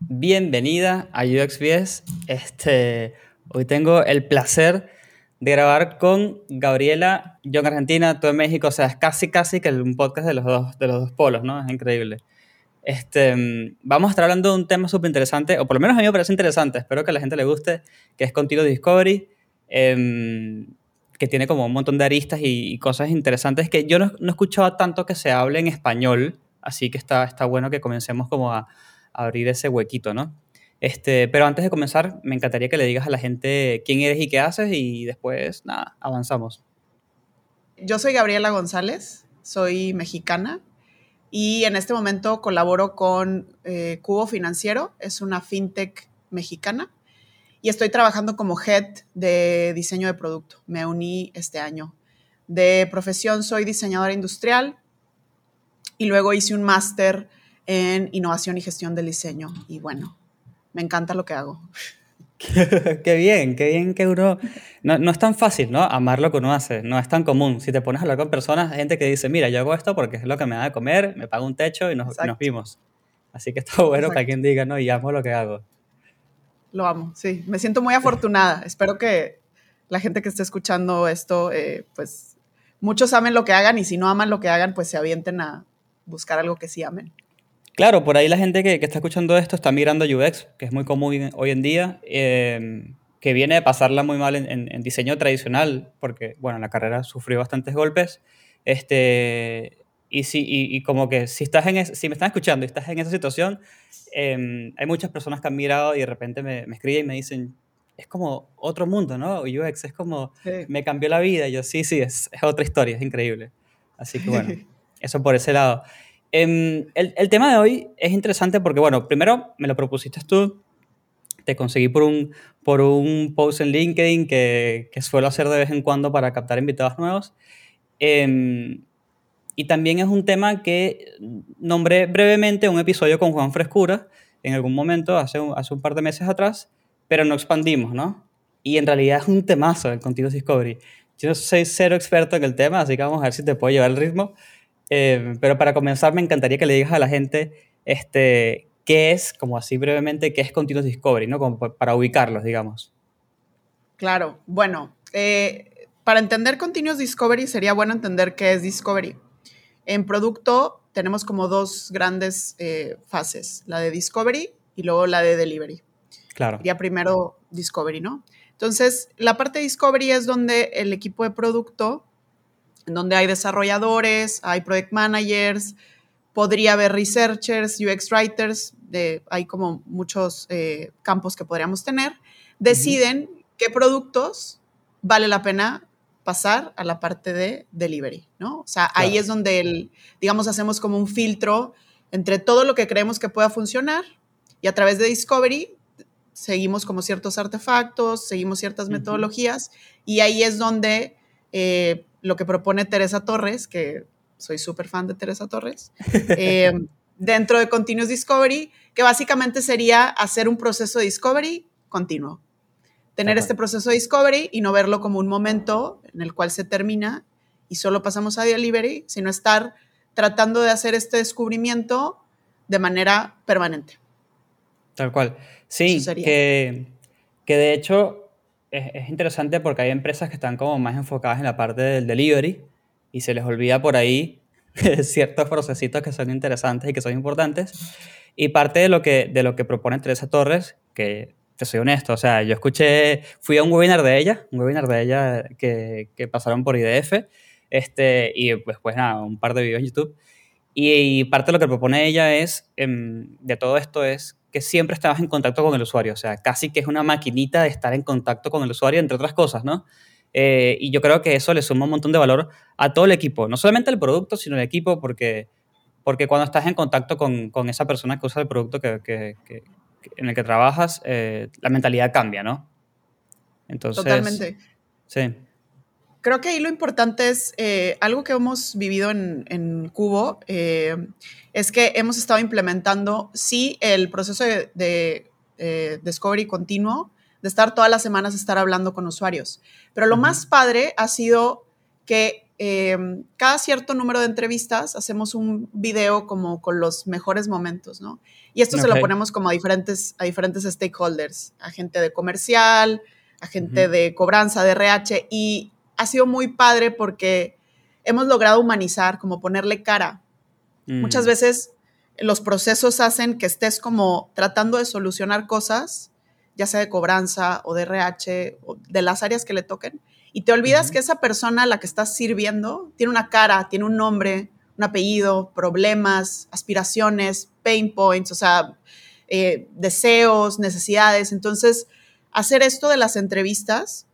Bienvenida a UXBS. Este, hoy tengo el placer de grabar con Gabriela, yo en Argentina, tú en México, o sea, es casi casi que un podcast de los dos, de los dos polos, ¿no? Es increíble. Este, vamos a estar hablando de un tema súper interesante, o por lo menos a mí me parece interesante, espero que a la gente le guste, que es Continuous Discovery, em, que tiene como un montón de aristas y, y cosas interesantes que yo no, no, he escuchado tanto que se hable en español, así que está, está bueno que comencemos como a, a abrir ese huequito, ¿no? Este, pero antes de comenzar, me encantaría que le digas a la gente quién eres y qué haces y después, nada, avanzamos. Yo soy Gabriela González, soy mexicana, y en este momento colaboro con eh, Cubo Financiero, es una fintech mexicana, y estoy trabajando como head de diseño de producto. Me uní este año. De profesión soy diseñadora industrial y luego hice un máster en innovación y gestión del diseño. Y bueno, me encanta lo que hago. qué bien, qué bien que uno... No, no, es tan fácil, ¿no? Amar lo que uno hace, no es tan común. Si te pones a hablar con personas, gente que dice, mira, yo hago esto porque es lo que me da de comer, me pago un techo y nos, nos vimos. Así que está bueno Exacto. que alguien diga, no, y amo lo que hago. Lo amo, sí. Me siento muy afortunada. Espero que la gente que esté escuchando esto, eh, pues muchos amen lo que hagan y si no aman lo que hagan, pues se avienten a buscar algo que sí amen. Claro, por ahí la gente que, que, está escuchando esto está migrando a UX, que es muy común hoy en día, eh, que viene de pasarla muy mal en, en, en, diseño tradicional, porque, bueno, la carrera sufrió bastantes golpes. Este, y, si, y, y como que si, estás en es, si me están escuchando y estás en esa situación, eh, hay muchas personas que han mirado y de repente me, me, escriben y me dicen, es como otro mundo, ¿no? UX es como, sí. me cambió la vida. Y yo, sí, sí, es, es otra historia, es increíble. Así que bueno, eso por ese lado. Eh, el, el, tema de hoy es interesante porque, bueno, primero me lo propusiste tú, te conseguí por un, por un post en LinkedIn que, que suelo hacer de vez en cuando para captar invitados nuevos. Eh, y también es un tema que nombré brevemente un episodio con Juan Frescura en algún momento, hace un, hace un par de meses atrás, pero no expandimos, ¿no? Y en realidad es un temazo el Continuous Discovery. Yo no soy cero experto en el tema, así que vamos a ver si te puedo llevar el ritmo. Eh, pero para comenzar, me encantaría que le digas a la gente este, qué es, como así brevemente, qué es Continuous Discovery, ¿no? Como para ubicarlos, digamos. Claro, bueno, eh, para entender Continuous Discovery sería bueno entender qué es Discovery. En producto tenemos como dos grandes eh, fases, la de Discovery y luego la de Delivery. Claro. Sería primero Discovery, ¿no? Entonces, la parte de Discovery es donde el equipo de producto en donde hay desarrolladores, hay project managers, podría haber researchers, UX writers, de, hay como muchos eh, campos que podríamos tener, deciden uh -huh. qué productos vale la pena pasar a la parte de delivery, ¿no? O sea, claro. ahí es donde, el, digamos, hacemos como un filtro entre todo lo que creemos que pueda funcionar y a través de Discovery seguimos como ciertos artefactos, seguimos ciertas uh -huh. metodologías y ahí es donde eh, lo que propone Teresa Torres, que soy súper fan de Teresa Torres, eh, dentro de Continuous Discovery, que básicamente sería hacer un proceso de discovery continuo. Tener Ajá. este proceso de discovery y no verlo como un momento en el cual se termina y solo pasamos a delivery, sino estar tratando de hacer este descubrimiento de manera permanente. Tal cual. Sí, que, que de hecho es, es, interesante porque hay empresas que están como más enfocadas en la parte del delivery y se les olvida por ahí ciertos procesitos que son interesantes y que son importantes. Y parte de lo que, de lo que propone Teresa Torres, que te soy honesto, o sea, yo escuché, fui a un webinar de ella, un webinar de ella que, que pasaron por IDF, este, y pues, pues nada, un par de videos en YouTube. Y, y parte de lo que propone ella es, eh, de todo esto es que siempre estabas en contacto con el usuario, o sea, casi que es una maquinita de estar en contacto con el usuario, entre otras cosas, ¿no? Eh, y yo creo que eso le suma un montón de valor a todo el equipo, no solamente al producto, sino al equipo, porque, porque cuando estás en contacto con, con esa persona que usa el producto que, que, que en el que trabajas, eh, la mentalidad cambia, ¿no? Entonces, Totalmente. Sí. Creo que ahí lo importante es eh, algo que hemos vivido en, en Cubo, eh, es que hemos estado implementando, sí, el proceso de, de eh, discovery continuo, de estar todas las semanas, estar hablando con usuarios. Pero lo uh -huh. más padre ha sido que em, cada cierto número de entrevistas hacemos un video como con los mejores momentos, ¿no? Y esto se lo ponemos como a diferentes, a diferentes stakeholders, a gente de comercial, a gente de cobranza, de RH, y ha sido muy padre porque hemos logrado humanizar, como ponerle cara. Muchas mm. veces los procesos hacen que estés como tratando de solucionar cosas, ya sea de cobranza o de RH, o de las áreas que le toquen, y te olvidas que esa persona a la que estás sirviendo tiene una cara, tiene un nombre, un apellido, problemas, aspiraciones, pain points, o sea, eh, deseos, necesidades. Entonces, hacer esto de las entrevistas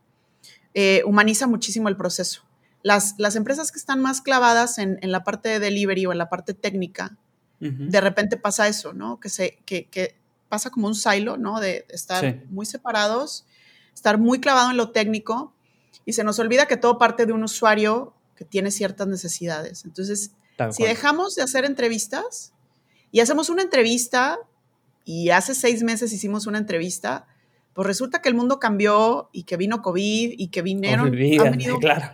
eh, humaniza muchísimo el proceso. Las, las, empresas que están más clavadas en, la parte de delivery o en la parte técnica, de repente pasa eso, ¿no? Que, se, que, pasa como un silo, ¿no? De estar muy separados, estar muy clavado en lo técnico y se nos olvida que todo parte de un usuario que tiene ciertas necesidades. Entonces, si dejamos de hacer entrevistas y hacemos una entrevista y hace seis meses hicimos una entrevista, pues resulta que el mundo cambió y que vino COVID y que vinieron, claro.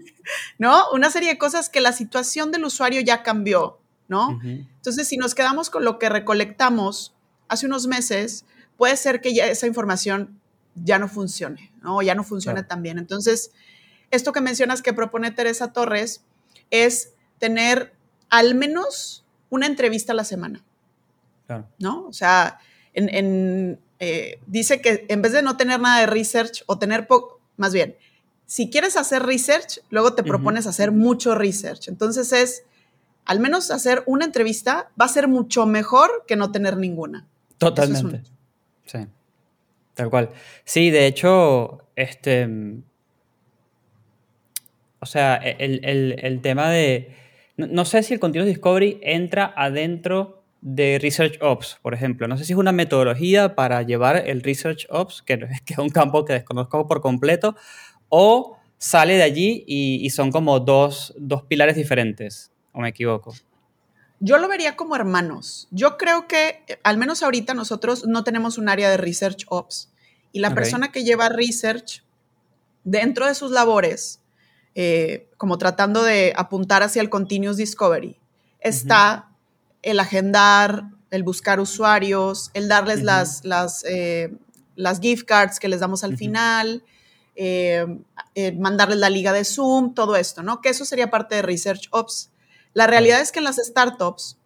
¿no? Una serie de cosas que la situación del usuario ya cambió, ¿no? Entonces, si nos quedamos con lo que recolectamos hace unos meses, puede ser que ya esa información ya no funcione, ¿no? Ya no funcione tan bien. Entonces, esto que mencionas que propone Teresa Torres es tener al menos una entrevista a la semana, ¿no? O sea, en eh, dice que en vez de no tener nada de research o tener poco, más bien, si quieres hacer research, luego te propones hacer mucho research. Entonces es, al menos hacer una entrevista va a ser mucho mejor que no tener ninguna. Totalmente. Sí. Tal cual. Sí, de hecho, este. O sea, el, tema de. No, no, sé si el Continuous Discovery entra adentro de Research Ops, por ejemplo. No sé si es una metodología para llevar el Research Ops, que, es un campo que desconozco por completo, o sale de allí y, son como dos, pilares diferentes, o me equivoco. Yo lo vería como hermanos. Yo creo que, al menos ahorita, nosotros no tenemos un área de Research Ops. Y la persona que lleva Research dentro de sus labores, eh, como tratando de apuntar hacia el Continuous Discovery, está el agendar, el buscar usuarios, el darles las, las, eh, las, gift cards que les damos al final, eh, eh, mandarles la liga de Zoom, todo esto, ¿no? Que eso sería parte de Research Ops. La realidad es que en las startups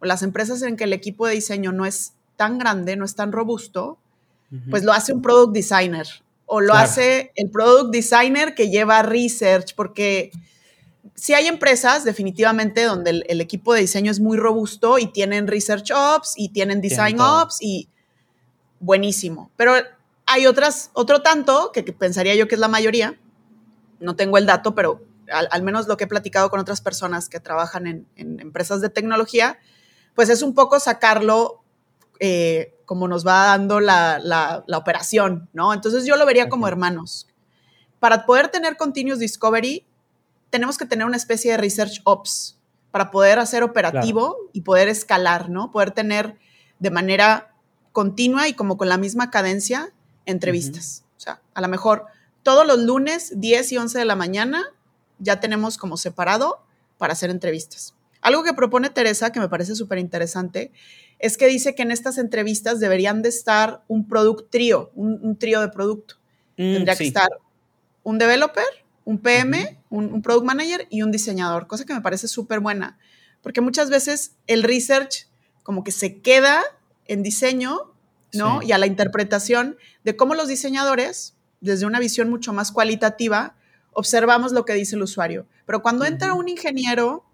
o las empresas en que el equipo de diseño no es tan grande, no es tan robusto, pues lo hace un product designer o lo hace el product designer que lleva research, porque sí hay empresas definitivamente donde el, equipo de diseño es muy robusto y tienen research ops y tienen design ops y buenísimo. Pero hay otras, otro tanto, que, pensaría yo que es la mayoría, no tengo el dato, pero al, menos lo que he platicado con otras personas que trabajan en, empresas de tecnología, pues es un poco sacarlo eh, como nos va dando la, operación, ¿no? Entonces yo lo vería como hermanos. Para poder tener continuous discovery, tenemos que tener una especie de research ops para poder hacer operativo y poder escalar, ¿no? Poder tener de manera continua y como con la misma cadencia entrevistas. O sea, a lo mejor todos los lunes 10 y 11 de la mañana ya tenemos como separado para hacer entrevistas. Algo que propone Teresa, que me parece súper interesante, es que dice que en estas entrevistas deberían de estar un product trío, un, trío de producto. Mm, Tendría que estar un developer, un PM, un, product manager y un diseñador, cosa que me parece súper buena, porque muchas veces el research como que se queda en diseño, ¿no? Y a la interpretación de cómo los diseñadores, desde una visión mucho más cualitativa, observamos lo que dice el usuario. Pero cuando entra un ingeniero,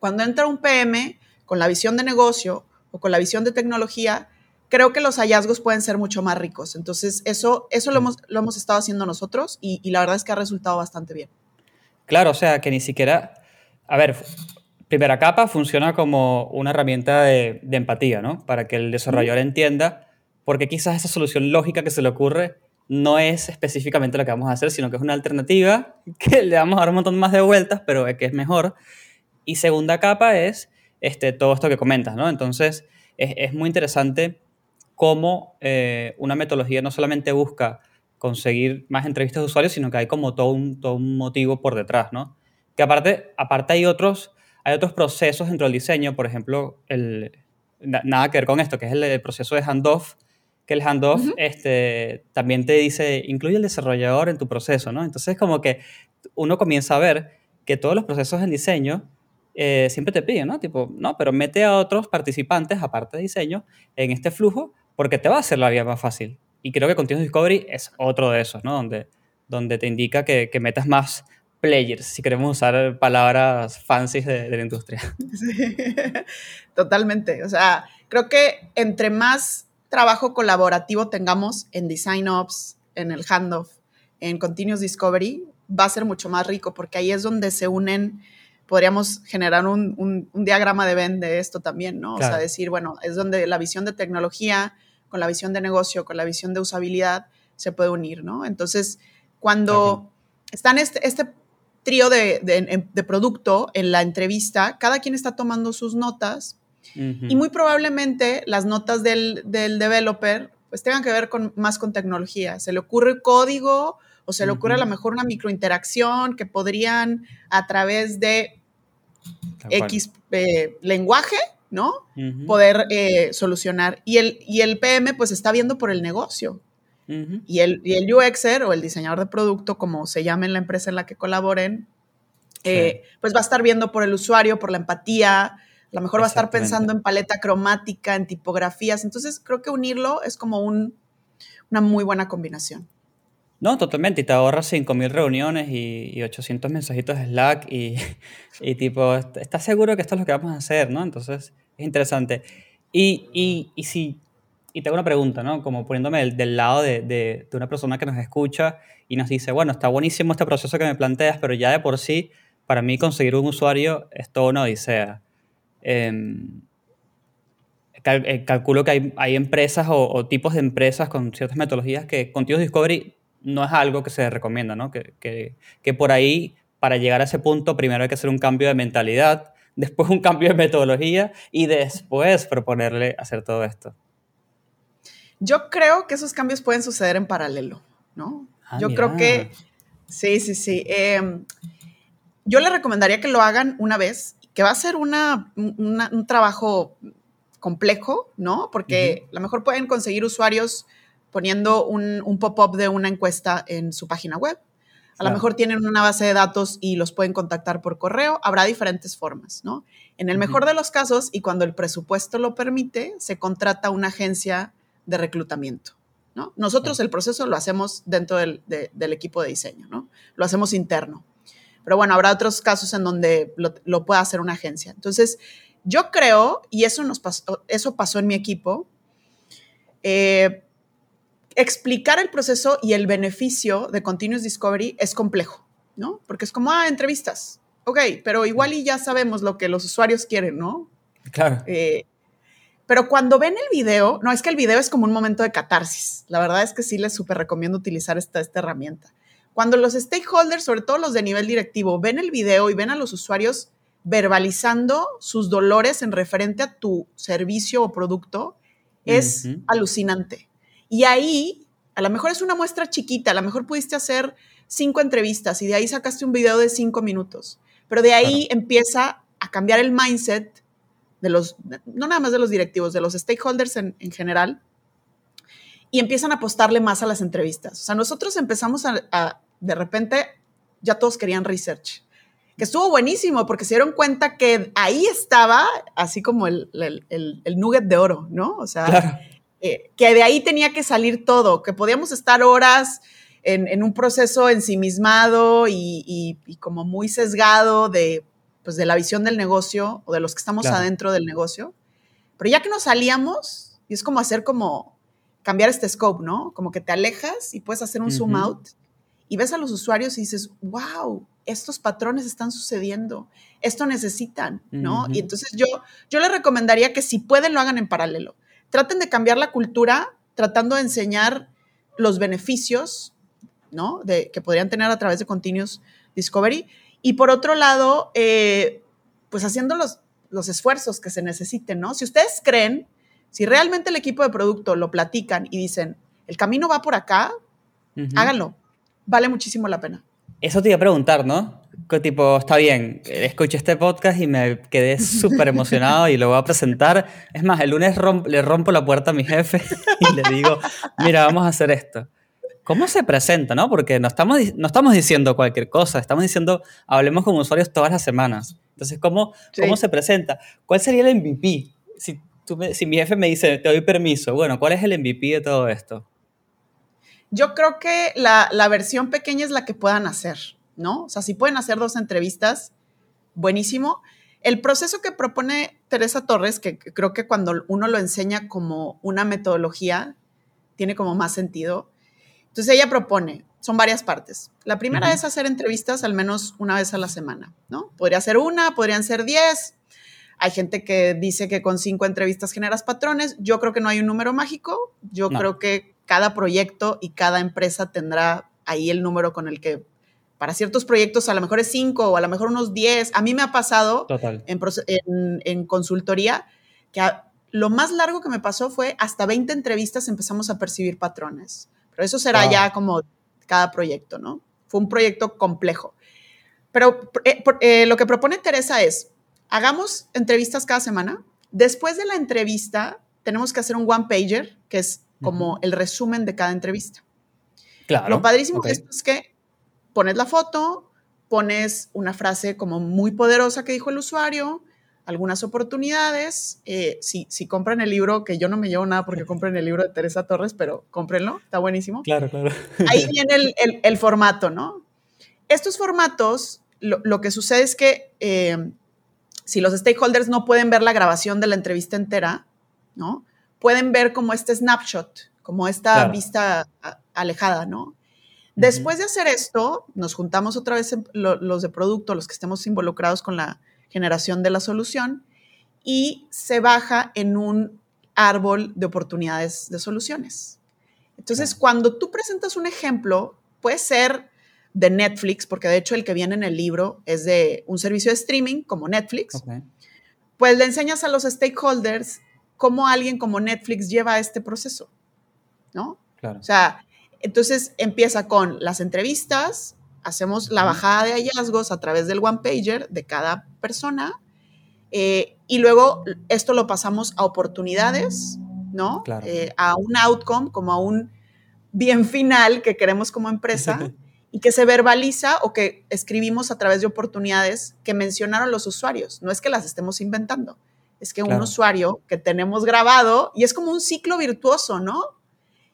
cuando entra un PM con la visión de negocio o con la visión de tecnología, creo que los hallazgos pueden ser mucho más ricos. Entonces, eso, eso lo, hemos, lo hemos estado haciendo nosotros y, la verdad es que ha resultado bastante bien. Claro, o sea, que ni siquiera... A ver, primera capa funciona como una herramienta de, empatía, ¿no? Para que el desarrollador entienda, porque quizás esa solución lógica que se le ocurre no es específicamente lo que vamos a hacer, sino que es una alternativa que le vamos a dar un montón más de vueltas, pero que es mejor. Y segunda capa es este, todo esto que comentas, ¿no? Entonces, es, es muy interesante cómo eh, una metodología no solamente busca conseguir más entrevistas de usuarios, sino que hay como todo un, todo un motivo por detrás, ¿no? Que aparte, aparte hay, otros, hay otros procesos dentro del diseño, por ejemplo, el, nada que ver con esto, que es el, proceso de handoff, que el handoff este, también te dice, incluye el desarrollador en tu proceso, ¿no? Entonces como que uno comienza a ver que todos los procesos en diseño eh, siempre te piden, ¿no? Tipo, no, pero mete a otros participantes, aparte de diseño, en este flujo, porque te va a hacer la vida más fácil. Y creo que Continuous Discovery es otro de esos, ¿no? Donde, donde te indica que, que metas más players, si queremos usar palabras fancy de, la industria. Sí, totalmente. O sea, creo que entre más trabajo colaborativo tengamos en Design Ops, en el handoff, en Continuous Discovery, va a ser mucho más rico porque ahí es donde se unen, podríamos generar un, un, diagrama de Venn de esto también, ¿no? O sea, decir, bueno, es donde la visión de tecnología con la visión de negocio, con la visión de usabilidad, se puede unir, ¿no? Entonces, cuando están este, este trío de, producto en la entrevista, cada quien está tomando sus notas y muy probablemente las notas del, developer pues tengan que ver con, más con tecnología. Se le ocurre código o se le ocurre a lo mejor una microinteracción que podrían a través de X eh, lenguaje, ¿no? Poder eh, solucionar. Y el, y el PM pues está viendo por el negocio y, el, y el UXer o el diseñador de producto, como se llame en la empresa en la que colaboren, eh, pues va a estar viendo por el usuario, por la empatía, a lo mejor va a estar pensando en paleta cromática, en tipografías. Entonces creo que unirlo es como un, una muy buena combinación. No, totalmente. Y te ahorras 5.000 reuniones y, y, 800 mensajitos de Slack y, y, tipo, ¿estás seguro que esto es lo que vamos a hacer? ¿no? Entonces es interesante. Y, y, y si y tengo una pregunta, ¿no? Como poniéndome del, lado de, de, una persona que nos escucha y nos dice, bueno, está buenísimo este proceso que me planteas, pero ya de por sí, para mí conseguir un usuario es todo una odisea. Em, eh, calculo que hay, hay empresas o, tipos de empresas con ciertas metodologías que Continuous Discovery no es algo que se recomienda, ¿no? Que, que, que por ahí, para llegar a ese punto, primero hay que hacer un cambio de mentalidad, después un cambio de metodología y después proponerle hacer todo esto. Yo creo que esos cambios pueden suceder en paralelo, ¿no? Ah, yo creo que, sí, sí, sí. Em, yo le recomendaría que lo hagan una vez, que va a ser una, un trabajo complejo, ¿no? Porque a lo mejor pueden conseguir usuarios poniendo un, un pop-up de una encuesta en su página web. A lo mejor tienen una base de datos y los pueden contactar por correo. Habrá diferentes formas, ¿no? En el mejor de los casos, y cuando el presupuesto lo permite, se contrata una agencia de reclutamiento. ¿no? Nosotros el proceso lo hacemos dentro del, equipo de diseño, ¿no? lo hacemos interno. Pero bueno, habrá otros casos en donde lo, pueda hacer una agencia. Entonces, yo creo, y eso, nos pasó, eso pasó en mi equipo, eh, explicar el proceso y el beneficio de Continuous Discovery es complejo, ¿no? Porque es como, ah, entrevistas. Ok, pero igual y ya sabemos lo que los usuarios quieren, ¿no? Claro. Eh, pero cuando ven el video, no, es que el video es como un momento de catarsis. La verdad es que sí les súper recomiendo utilizar esta, esta herramienta. Cuando los stakeholders, sobre todo los de nivel directivo, ven el video y ven a los usuarios verbalizando sus dolores en referente a tu servicio o producto, es alucinante. Y ahí, a lo mejor es una muestra chiquita, a lo mejor pudiste hacer cinco entrevistas y de ahí sacaste un video de cinco minutos, pero de ahí empieza a cambiar el mindset de los, no nada más de los directivos, de los stakeholders en, general, y empiezan a apostarle más a las entrevistas. O sea, nosotros empezamos a, de repente, ya todos querían research, que estuvo buenísimo porque se dieron cuenta que ahí estaba así como el, el, nugget de oro, ¿no? O sea, eh, que de ahí tenía que salir todo, que podíamos estar horas en, un proceso ensimismado y, y como muy sesgado de pues de la visión del negocio o de los que estamos adentro del negocio. Pero ya que nos salíamos, y es como hacer como cambiar este scope, ¿no? Como que te alejas y puedes hacer un zoom out y ves a los usuarios y dices, wow, estos patrones están sucediendo, esto necesitan, ¿no? Y entonces yo, yo les recomendaría que si pueden lo hagan en paralelo. Traten de cambiar la cultura tratando de enseñar los beneficios, ¿no? De, que podrían tener a través de Continuous Discovery y por otro lado, eh, pues haciendo los, los esfuerzos que se necesiten, ¿no? Si ustedes creen, si realmente el equipo de producto lo platican y dicen, el camino va por acá, háganlo. Vale muchísimo la pena. Eso te iba a preguntar, ¿no? Tipo, está bien, escuché este podcast y me quedé súper emocionado y lo voy a presentar. Es más, el lunes le rompo la puerta a mi jefe y le digo, mira, vamos a hacer esto. ¿Cómo se presenta, no? Porque no estamos, no estamos diciendo cualquier cosa, estamos diciendo, hablemos con usuarios todas las semanas. Entonces, ¿cómo, ¿cómo se presenta? ¿Cuál sería el MVP? Si, tú si mi jefe me dice, te doy permiso, bueno, ¿cuál es el MVP de todo esto? Yo creo que la, la versión pequeña es la que puedan hacer. ¿No? O sea, si pueden hacer dos entrevistas, buenísimo. El proceso que propone Teresa Torres, que creo que cuando uno lo enseña como una metodología, tiene como más sentido. Entonces ella propone, son varias partes. La primera es hacer entrevistas al menos una vez a la semana, ¿no? Podría ser una, podrían ser diez. Hay gente que dice que con cinco entrevistas generas patrones. Yo creo que no hay un número mágico. Yo creo que cada proyecto y cada empresa tendrá ahí el número con el que para ciertos proyectos a lo mejor es 5 o a lo mejor unos 10. A mí me ha pasado en, consultoría que lo más largo que me pasó fue hasta 20 entrevistas empezamos a percibir patrones. Pero eso será ya como cada proyecto, ¿no? Fue un proyecto complejo. Pero eh, eh, lo que propone Teresa es, hagamos entrevistas cada semana. Después de la entrevista, tenemos que hacer un one pager, que es como el resumen de cada entrevista. Claro. Lo padrísimo de esto es que pones la foto, pones una frase como muy poderosa que dijo el usuario, algunas oportunidades. Eh, si, si, compran el libro, que yo no me llevo nada porque compren el libro de Teresa Torres, pero cómprenlo, está buenísimo. Claro, claro. Ahí viene el, formato, ¿no? Estos formatos, lo, que sucede es que eh, si los stakeholders no pueden ver la grabación de la entrevista entera, ¿no? Pueden ver como este snapshot, como esta vista alejada, ¿no? Después de hacer esto, nos juntamos otra vez los de producto, los que estemos involucrados con la generación de la solución, y se baja en un árbol de oportunidades de soluciones. Entonces, cuando tú presentas un ejemplo, puede ser de Netflix, porque de hecho el que viene en el libro es de un servicio de streaming como Netflix, pues le enseñas a los stakeholders cómo alguien como Netflix lleva este proceso, ¿no? Claro. O sea, entonces empieza con las entrevistas, hacemos la bajada de hallazgos a través del one pager de cada persona eh, y luego esto lo pasamos a oportunidades, ¿no? Eh, a un outcome, como a un bien final que queremos como empresa y que se verbaliza o que escribimos a través de oportunidades que mencionaron los usuarios. No es que las estemos inventando, es que un usuario que tenemos grabado y es como un ciclo virtuoso, ¿no?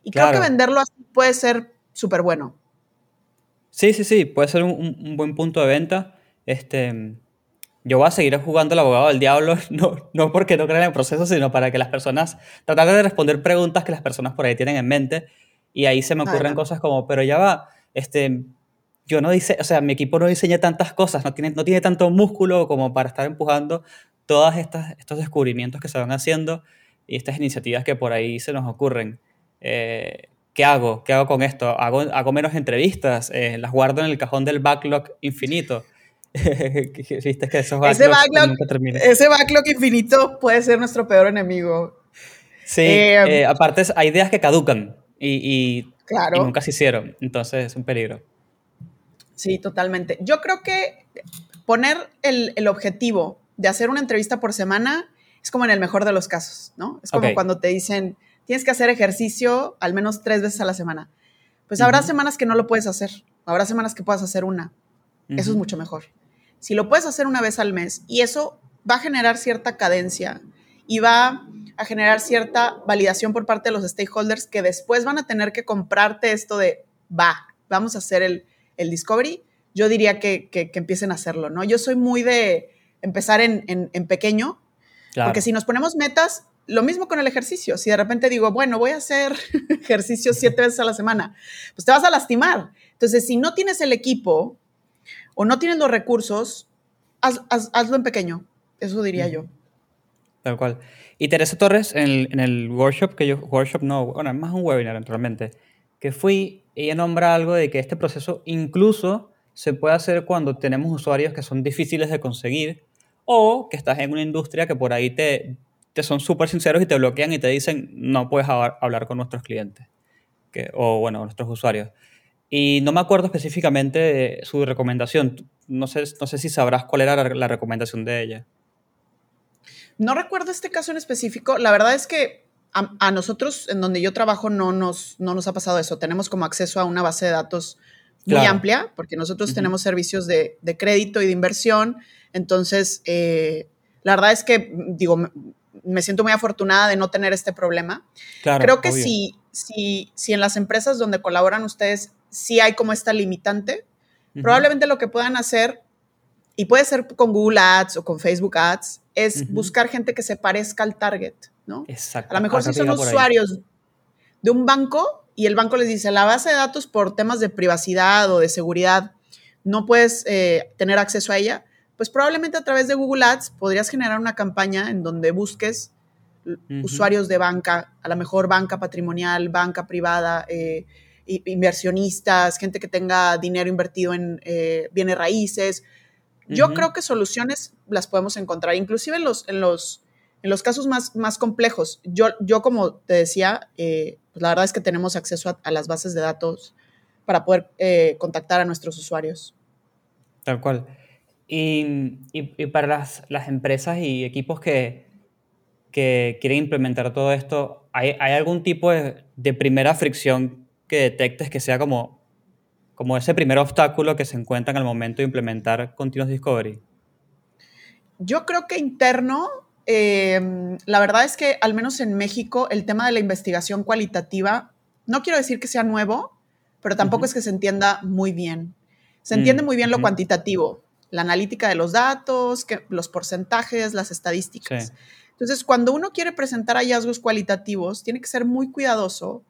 Y creo que venderlo así puede ser súper bueno. Sí, sí, sí, puede ser un, buen punto de venta. Este, yo voy a seguir jugando el abogado del diablo, no, no porque no crean en el proceso, sino para que las personas, tratar de responder preguntas que las personas por ahí tienen en mente. Y ahí se me ocurren cosas como, pero ya va, este, yo no dice, o sea, mi equipo no diseña tantas cosas, no tiene, no tiene tanto músculo como para estar empujando todos estos descubrimientos que se van haciendo y estas iniciativas que por ahí se nos ocurren. Eh, ¿qué hago? ¿Qué hago con esto? ¿Hago, hago menos entrevistas? Eh, ¿Las guardo en el cajón del backlog infinito? ¿Viste que esos ese, backlog, ese backlog infinito puede ser nuestro peor enemigo. Sí, eh, aparte hay ideas que caducan y, claro. nunca se hicieron, entonces es un peligro. Sí, totalmente. Yo creo que poner el, el, objetivo de hacer una entrevista por semana es como en el mejor de los casos, ¿no? Es como cuando te dicen, tienes que hacer ejercicio al menos tres veces a la semana. Pues habrá semanas que no lo puedes hacer, habrá semanas que puedas hacer una. Eso es mucho mejor. Si lo puedes hacer una vez al mes y eso va a generar cierta cadencia y va a generar cierta validación por parte de los stakeholders que después van a tener que comprarte esto de, va, vamos a hacer el, el discovery, yo diría que, que, empiecen a hacerlo, ¿no? Yo soy muy de empezar en, en, pequeño, porque si nos ponemos metas, lo mismo con el ejercicio. Si de repente digo, bueno, voy a hacer ejercicio siete veces a la semana, pues te vas a lastimar. Entonces, si no tienes el equipo o no tienes los recursos, hazlo en pequeño. Eso diría yo. Tal cual. Y Teresa Torres, en el, workshop que yo, workshop no, bueno, es más un webinar naturalmente, que fui, ella nombra algo de que este proceso incluso se puede hacer cuando tenemos usuarios que son difíciles de conseguir o que estás en una industria que por ahí te, son súper sinceros y te bloquean y te dicen no puedes hablar con nuestros clientes que, o bueno, nuestros usuarios. Y no me acuerdo específicamente de su recomendación. no sé, no sé si sabrás cuál era la, recomendación de ella. No recuerdo este caso en específico. La verdad es que a, nosotros, en donde yo trabajo, no nos, no nos ha pasado eso. Tenemos como acceso a una base de datos muy amplia, porque nosotros tenemos servicios de, crédito y de inversión. Entonces, eh, la verdad es que, digo, me siento muy afortunada de no tener este problema. Creo que si, si, si en las empresas donde colaboran ustedes sí hay como esta limitante, probablemente lo que puedan hacer, y puede ser con Google Ads o con Facebook Ads, es buscar gente que se parezca al target, ¿no? Exacto. A lo mejor si son usuarios de un banco y el banco les dice, la base de datos por temas de privacidad o de seguridad, no puedes eh, tener acceso a ella, pues probablemente a través de Google Ads podrías generar una campaña en donde busques usuarios de banca, a lo mejor banca patrimonial, banca privada, eh, inversionistas, gente que tenga dinero invertido en eh, bienes raíces. Yo creo que soluciones las podemos encontrar, inclusive en los, en los, en los casos más, más complejos. Yo, yo, como te decía, eh, pues la verdad es que tenemos acceso a, las bases de datos para poder contactar a nuestros usuarios. Tal cual. Y, para las, empresas y equipos que, quieren implementar todo esto, ¿hay, algún tipo de, primera fricción que detectes que sea como, como ese primer obstáculo que se encuentran al momento de implementar Continuous Discovery? Yo creo que interno, em, la verdad es que al menos en México el tema de la investigación cualitativa, no quiero decir que sea nuevo, pero tampoco es que se entienda muy bien. Se entiende mm, muy bien lo cuantitativo, la analítica de los datos, que, los porcentajes, las estadísticas. Entonces, cuando uno quiere presentar hallazgos cualitativos, tiene que ser muy cuidadoso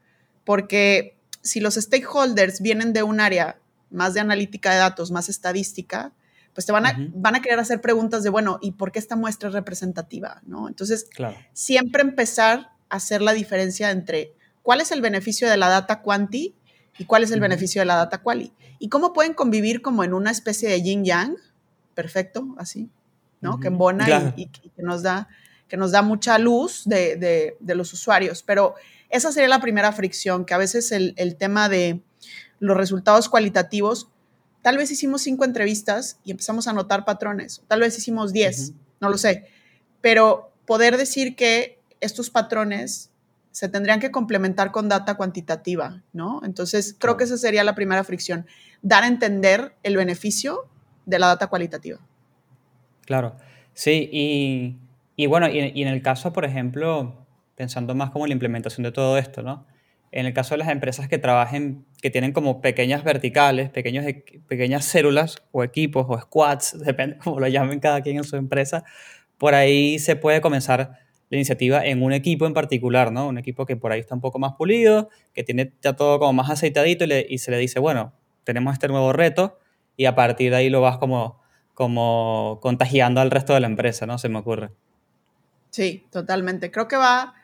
porque si los stakeholders vienen de un área más de analítica de datos, más estadística, pues te van a, van a querer hacer preguntas de, bueno, ¿y por qué esta muestra es representativa? ¿no? Entonces, siempre empezar a hacer la diferencia entre cuál es el beneficio de la data quanti y cuál es el beneficio de la data quali. Y cómo pueden convivir como en una especie de yin yang perfecto, así, ¿no? Que embona y, que, nos da, que nos da mucha luz de, los usuarios. Pero esa sería la primera fricción, que a veces el, tema de los resultados cualitativos, tal vez hicimos cinco entrevistas y empezamos a notar patrones, tal vez hicimos diez, no lo sé, pero poder decir que estos patrones se tendrían que complementar con data cuantitativa, ¿no? Entonces, creo que esa sería la primera fricción, dar a entender el beneficio de la data cualitativa. Claro, sí, y, bueno, y, en el caso, por ejemplo, pensando más como la implementación de todo esto, ¿no? En el caso de las empresas que trabajen, que tienen como pequeñas verticales, pequeños, pequeñas células o equipos o squads, depende como lo llamen cada quien en su empresa, por ahí se puede comenzar la iniciativa en un equipo en particular, ¿no? Un equipo que por ahí está un poco más pulido, que tiene ya todo como más aceitadito y, y se le dice, bueno, tenemos este nuevo reto, y a partir de ahí lo vas como, como contagiando al resto de la empresa, ¿no? Se me ocurre. Sí, totalmente. Creo que va,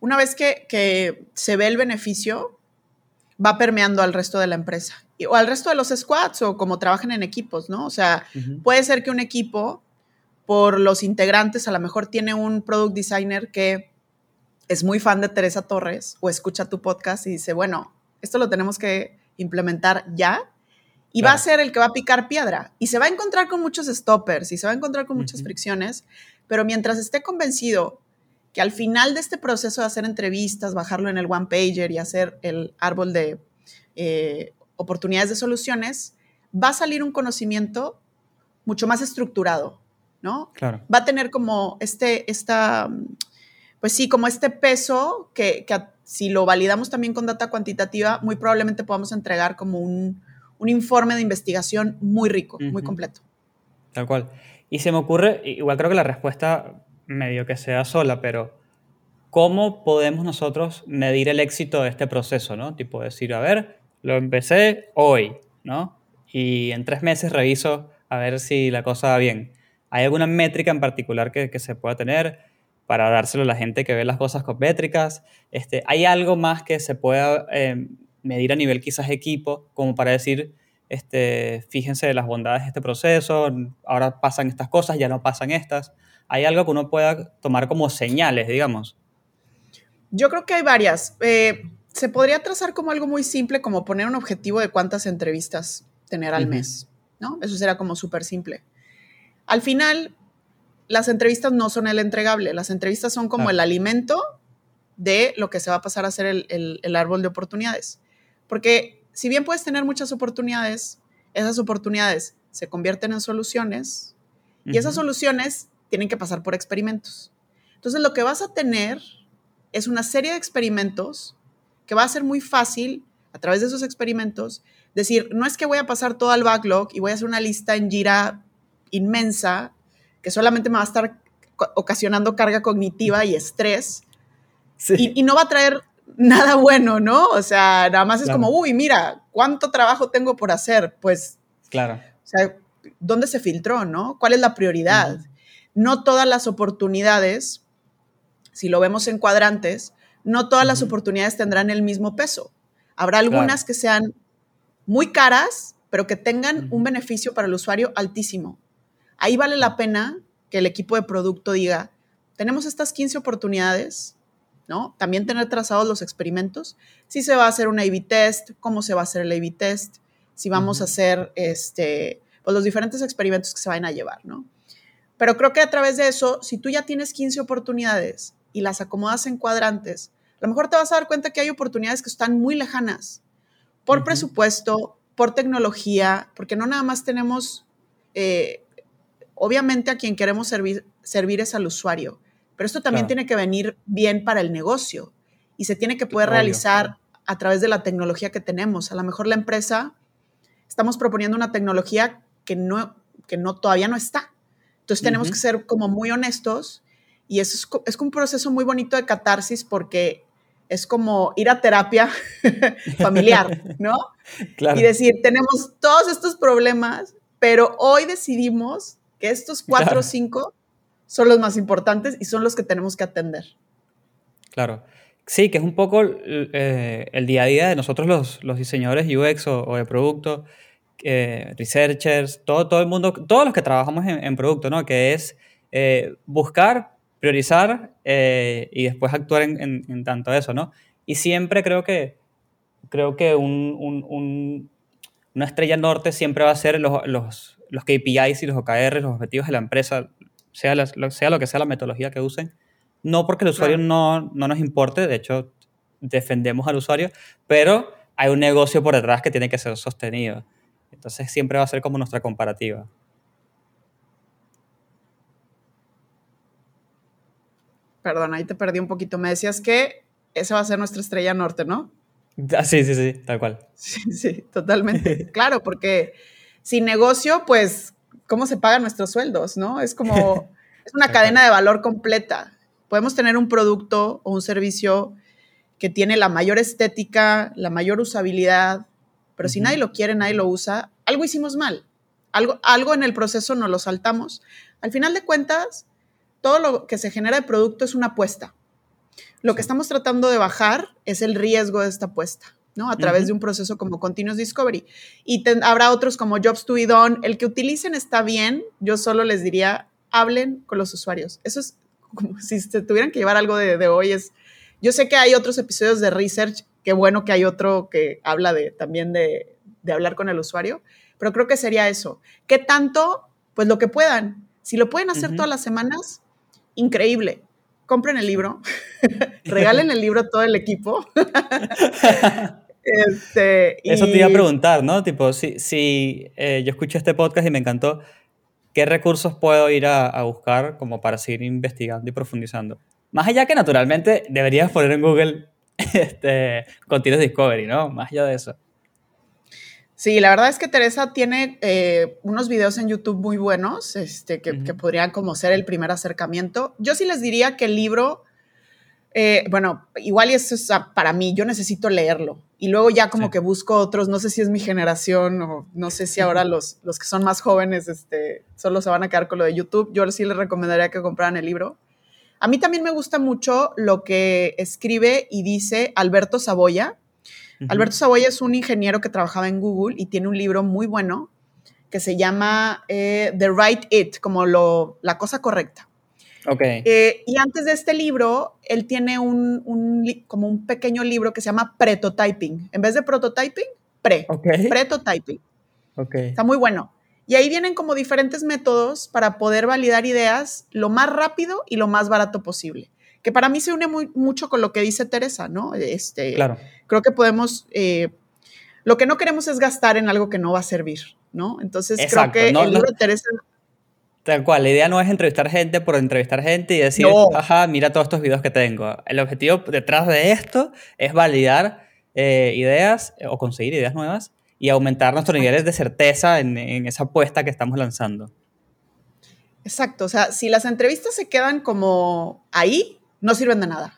una vez que, se ve el beneficio, va permeando al resto de la empresa o al resto de los squads o como trabajan en equipos, ¿no? O sea, puede ser que un equipo, por los integrantes, a lo mejor tiene un product designer que es muy fan de Teresa Torres o escucha tu podcast y dice, bueno, esto lo tenemos que implementar ya y va a ser el que va a picar piedra y se va a encontrar con muchos stoppers y se va a encontrar con muchas fricciones, pero mientras esté convencido que al final de este proceso de hacer entrevistas, bajarlo en el one pager y hacer el árbol de eh, oportunidades de soluciones, va a salir un conocimiento mucho más estructurado, ¿no? Claro. Va a tener como este, esta, pues sí, como este peso que, que si lo validamos también con data cuantitativa, muy probablemente podamos entregar como un, un informe de investigación muy rico, muy completo. Tal cual. Y se me ocurre, igual creo que la respuesta medio que sea sola, pero ¿cómo podemos nosotros medir el éxito de este proceso, no? Tipo decir, a ver, lo empecé hoy, ¿no? Y en tres meses reviso a ver si la cosa va bien. ¿Hay alguna métrica en particular que, se pueda tener para dárselo a la gente que ve las cosas con métricas? Este, ¿Hay algo más que se pueda eh, medir a nivel quizás equipo, como para decir, este, fíjense de las bondades de este proceso, ahora pasan estas cosas, ya no pasan estas. ¿Hay algo que uno pueda tomar como señales, digamos? Yo creo que hay varias. Eh, se podría trazar como algo muy simple, como poner un objetivo de cuántas entrevistas tener al mes, ¿no? Eso será como súper simple. Al final, las entrevistas no son el entregable, las entrevistas son como el alimento de lo que se va a pasar a ser el, árbol de oportunidades. Porque si bien puedes tener muchas oportunidades, esas oportunidades se convierten en soluciones y esas soluciones tienen que pasar por experimentos. Entonces lo que vas a tener es una serie de experimentos que va a ser muy fácil a través de esos experimentos decir, no es que voy a pasar todo al backlog y voy a hacer una lista en Jira inmensa que solamente me va a estar ocasionando carga cognitiva y estrés y, no va a traer nada bueno, ¿no? O sea, nada más es como, uy, mira, ¿cuánto trabajo tengo por hacer? Pues, claro. O sea, ¿dónde se filtró, no? ¿Cuál es la prioridad? No todas las oportunidades, si lo vemos en cuadrantes, no todas las oportunidades tendrán el mismo peso. Habrá algunas que sean muy caras, pero que tengan un beneficio para el usuario altísimo. Ahí vale la pena que el equipo de producto diga, tenemos estas 15 oportunidades, ¿no? También tener trazados los experimentos, si se va a hacer un A-B test, cómo se va a hacer el A-B test, si vamos a hacer este, pues los diferentes experimentos que se van a llevar, ¿no? Pero creo que a través de eso, si tú ya tienes 15 oportunidades y las acomodas en cuadrantes, a lo mejor te vas a dar cuenta que hay oportunidades que están muy lejanas por presupuesto, por tecnología, porque no nada más tenemos, eh, obviamente a quien queremos servir, servir es al usuario, pero esto también tiene que venir bien para el negocio y se tiene que poder realizar a través de la tecnología que tenemos. A lo mejor la empresa, estamos proponiendo una tecnología que no, que no todavía no está. Entonces tenemos que ser como muy honestos y eso es, es un proceso muy bonito de catarsis porque es como ir a terapia familiar, ¿no? Y decir, tenemos todos estos problemas, pero hoy decidimos que estos cuatro o cinco son los más importantes y son los que tenemos que atender. Claro. Sí, que es un poco eh, el día a día de nosotros los, los diseñadores UX o, de producto, eh, researchers, todo, todo el mundo, todos los que trabajamos en, producto, ¿no? Que es eh, buscar, priorizar y después actuar en, en, tanto eso, ¿no? Y siempre creo que, creo que un, un, una estrella norte siempre va a ser los, los, los KPIs y los OKR, los objetivos de la empresa, sea, sea lo que sea la metodología que usen. No porque el usuario no, no nos importe, de hecho, defendemos al usuario, pero hay un negocio por detrás que tiene que ser sostenido. Entonces siempre va a ser como nuestra comparativa. Perdón, ahí te perdí un poquito. Me decías que esa va a ser nuestra estrella norte, ¿no? Ah, sí, sí, sí, tal cual. Sí, sí, totalmente. claro, porque sin negocio, pues cómo se pagan nuestros sueldos, ¿no? Es como, es una cadena de valor completa. Podemos tener un producto o un servicio que tiene la mayor estética, la mayor usabilidad, pero si nadie lo quiere, nadie lo usa, algo hicimos mal. Algo, algo en el proceso nos lo saltamos. Al final de cuentas, todo lo que se genera de producto es una apuesta. Lo que estamos tratando de bajar es el riesgo de esta apuesta. ¿No? A través de un proceso como Continuous Discovery. Y habrá otros como Jobs to be done. El que utilicen está bien. Yo solo les diría, hablen con los usuarios. Eso es como si se tuvieran que llevar algo de, hoy. Es, yo sé que hay otros episodios de research. Qué bueno que hay otro que habla de, también de, de hablar con el usuario. Pero creo que sería eso. ¿Qué tanto? Pues lo que puedan. Si lo pueden hacer todas las semanas, increíble compren el libro, regalen el libro a todo el equipo. Este, Eso te iba a preguntar, ¿no? Tipo, si, si eh, yo escuché este podcast y me encantó, ¿qué recursos puedo ir a, buscar como para seguir investigando y profundizando? Más allá que naturalmente deberías poner en Google este, Continuous Discovery, ¿no? Más allá de eso. Sí, la verdad es que Teresa tiene eh, unos videos en YouTube muy buenos, este, que, podrían como ser el primer acercamiento. Yo sí les diría que el libro, eh, bueno, igual y eso es para mí, yo necesito leerlo. Y luego ya como que busco otros, no sé si es mi generación o no sé si ahora los, los que son más jóvenes este, solo se van a quedar con lo de YouTube. Yo sí les recomendaría que compraran el libro. A mí también me gusta mucho lo que escribe y dice Alberto Saboya Alberto Saboya es un ingeniero que trabajaba en Google y tiene un libro muy bueno que se llama eh, The Right It, como lo, la cosa correcta. Ok. Eh, y antes de este libro, él tiene un, como un pequeño libro que se llama Pretotyping. En vez de prototyping, pre. Okay. Pretotyping. Ok. Está muy bueno. Y ahí vienen como diferentes métodos para poder validar ideas lo más rápido y lo más barato posible. Que para mí se une muy, mucho con lo que dice Teresa, ¿no? Este, claro. Creo que podemos, eh, lo que no queremos es gastar en algo que no va a servir, ¿no? Entonces creo que el libro de Teresa Tal cual, la idea no es entrevistar gente por entrevistar gente y decir, ajá, mira todos estos videos que tengo. El objetivo detrás de esto es validar eh, ideas o conseguir ideas nuevas y aumentar nuestros niveles de certeza en, esa apuesta que estamos lanzando. Exacto, o sea, si las entrevistas se quedan como ahí, no sirven de nada.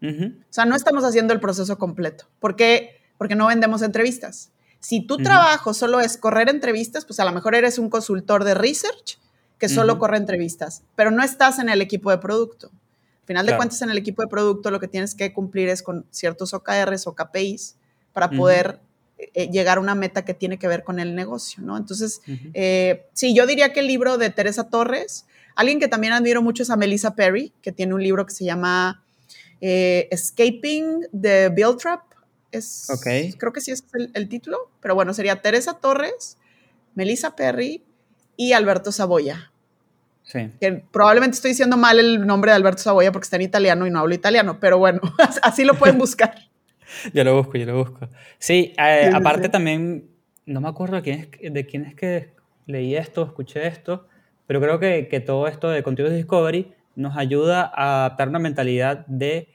O sea, no estamos haciendo el proceso completo. ¿Por qué? Porque no vendemos entrevistas. Si tu trabajo solo es correr entrevistas, pues a lo mejor eres un consultor de research que solo corre entrevistas, pero no estás en el equipo de producto. Al final de cuentas, en el equipo de producto lo que tienes que cumplir es con ciertos OKRs o KPIs para poder eh, llegar a una meta que tiene que ver con el negocio, ¿no? Entonces, eh, sí, yo diría que el libro de Teresa Torres, alguien que también admiro mucho es a Melissa Perry, que tiene un libro que se llama eh, Escaping the Bill Trap. Es, Creo que sí es el, el, título, pero bueno, sería Teresa Torres, Melissa Perry y Alberto Saboya. Sí. Que probablemente estoy diciendo mal el nombre de Alberto Saboya porque está en italiano y no hablo italiano, pero bueno, así lo pueden buscar. yo lo busco, yo lo busco. Sí, eh, aparte también, no me acuerdo de quién, es, de quién es que leí esto, escuché esto, pero creo que, que todo esto de Continuous Discovery nos ayuda a adaptar una mentalidad de,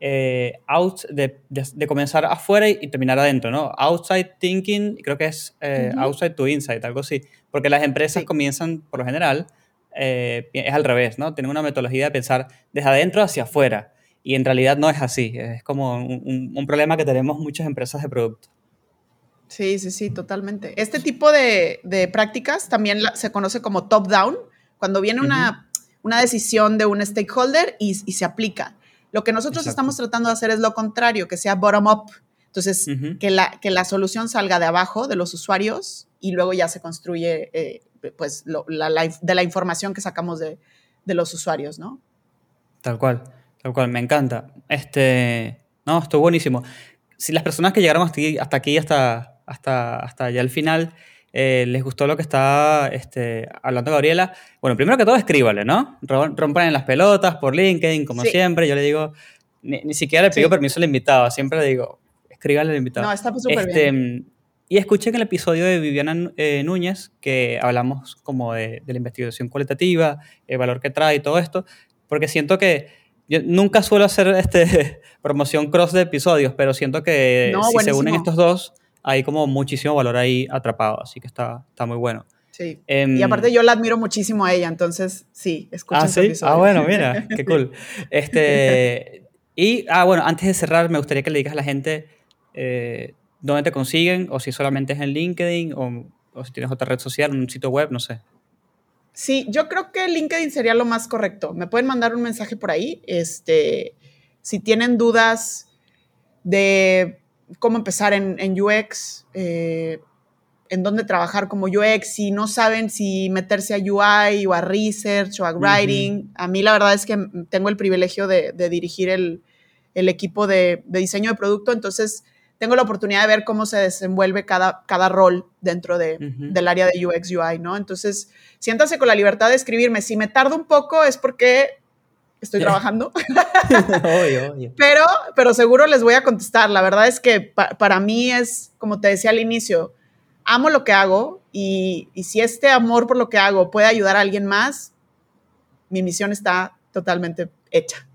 eh, out, de, de, comenzar afuera y, terminar adentro, ¿no? Outside thinking, creo que es eh, outside to inside, algo así. Porque las empresas comienzan, por lo general, eh, es al revés, ¿no? Tienen una metodología de pensar desde adentro hacia afuera. Y en realidad no es así. Es como un, problema que tenemos muchas empresas de producto. Sí, sí, sí, totalmente. Este tipo de, prácticas también se conoce como top-down, cuando viene una, una, decisión de un stakeholder y, se aplica. Lo que nosotros estamos tratando de hacer es lo contrario, que sea bottom-up. Entonces, que, la, que la solución salga de abajo, de los usuarios, y luego ya se construye eh, pues de la información que sacamos de, los usuarios, ¿no? Tal cual, tal cual, me encanta. Este, no, estuvo buenísimo. Si las personas que llegaron hasta aquí, hasta, aquí, hasta, hasta, hasta allá al final, eh, les gustó lo que está este, hablando Gabriela, bueno, primero que todo escríbale, ¿no? Rompan en las pelotas por LinkedIn, como siempre. Yo le digo, ni, siquiera le pido permiso al invitado, siempre le digo, escríbale al invitado. No, está súper este, bien y escuché que en el episodio de Viviana eh, Núñez, que hablamos como de, la investigación cualitativa, el valor que trae y todo esto, porque siento que yo nunca suelo hacer este, promoción cross de episodios, pero siento que si se unen estos dos, hay como muchísimo valor ahí atrapado, así que está, está muy bueno. Sí. Em, y aparte yo la admiro muchísimo a ella, entonces sí, escucha ah, ¿sí? Ah, bueno, mira, qué cool. Este, y, ah, bueno, antes de cerrar, me gustaría que le digas a la gente eh, dónde te consiguen, o si solamente es en LinkedIn, o, si tienes otra red social, un sitio web, no sé. Sí, yo creo que LinkedIn sería lo más correcto. Me pueden mandar un mensaje por ahí. Este, si tienen dudas de cómo empezar en, UX, eh, en dónde trabajar como UX, si no saben si meterse a UI o a Research o a Writing. A mí la verdad es que tengo el privilegio de, dirigir el, equipo de, de, diseño de producto, entonces tengo la oportunidad de ver cómo se desenvuelve cada, cada rol dentro de, del área de UX UI, ¿no? Entonces, siéntase con la libertad de escribirme. Si me tardo un poco es porque estoy trabajando. Pero, pero seguro les voy a contestar. La verdad es que para mí es, como te decía al inicio, amo lo que hago y, y si este amor por lo que hago puede ayudar a alguien más, mi misión está totalmente hecha.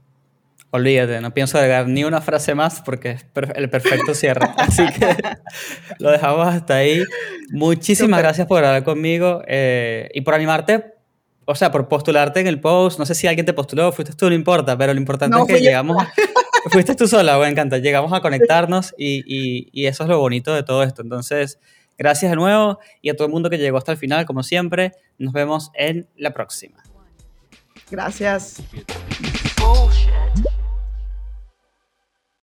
Olvídate, no pienso agregar ni una frase más porque es el perfecto cierre. Así que lo dejamos hasta ahí. Muchísimas gracias por hablar conmigo eh, y por animarte, o sea, por postularte en el post. No sé si alguien te postuló, fuiste tú, no importa, pero lo importante es que llegamos. fuiste tú sola, me encanta. Llegamos a conectarnos y, y eso es lo bonito de todo esto. Entonces, gracias de nuevo y a todo el mundo que llegó hasta el final, como siempre. Nos vemos en la próxima. Gracias.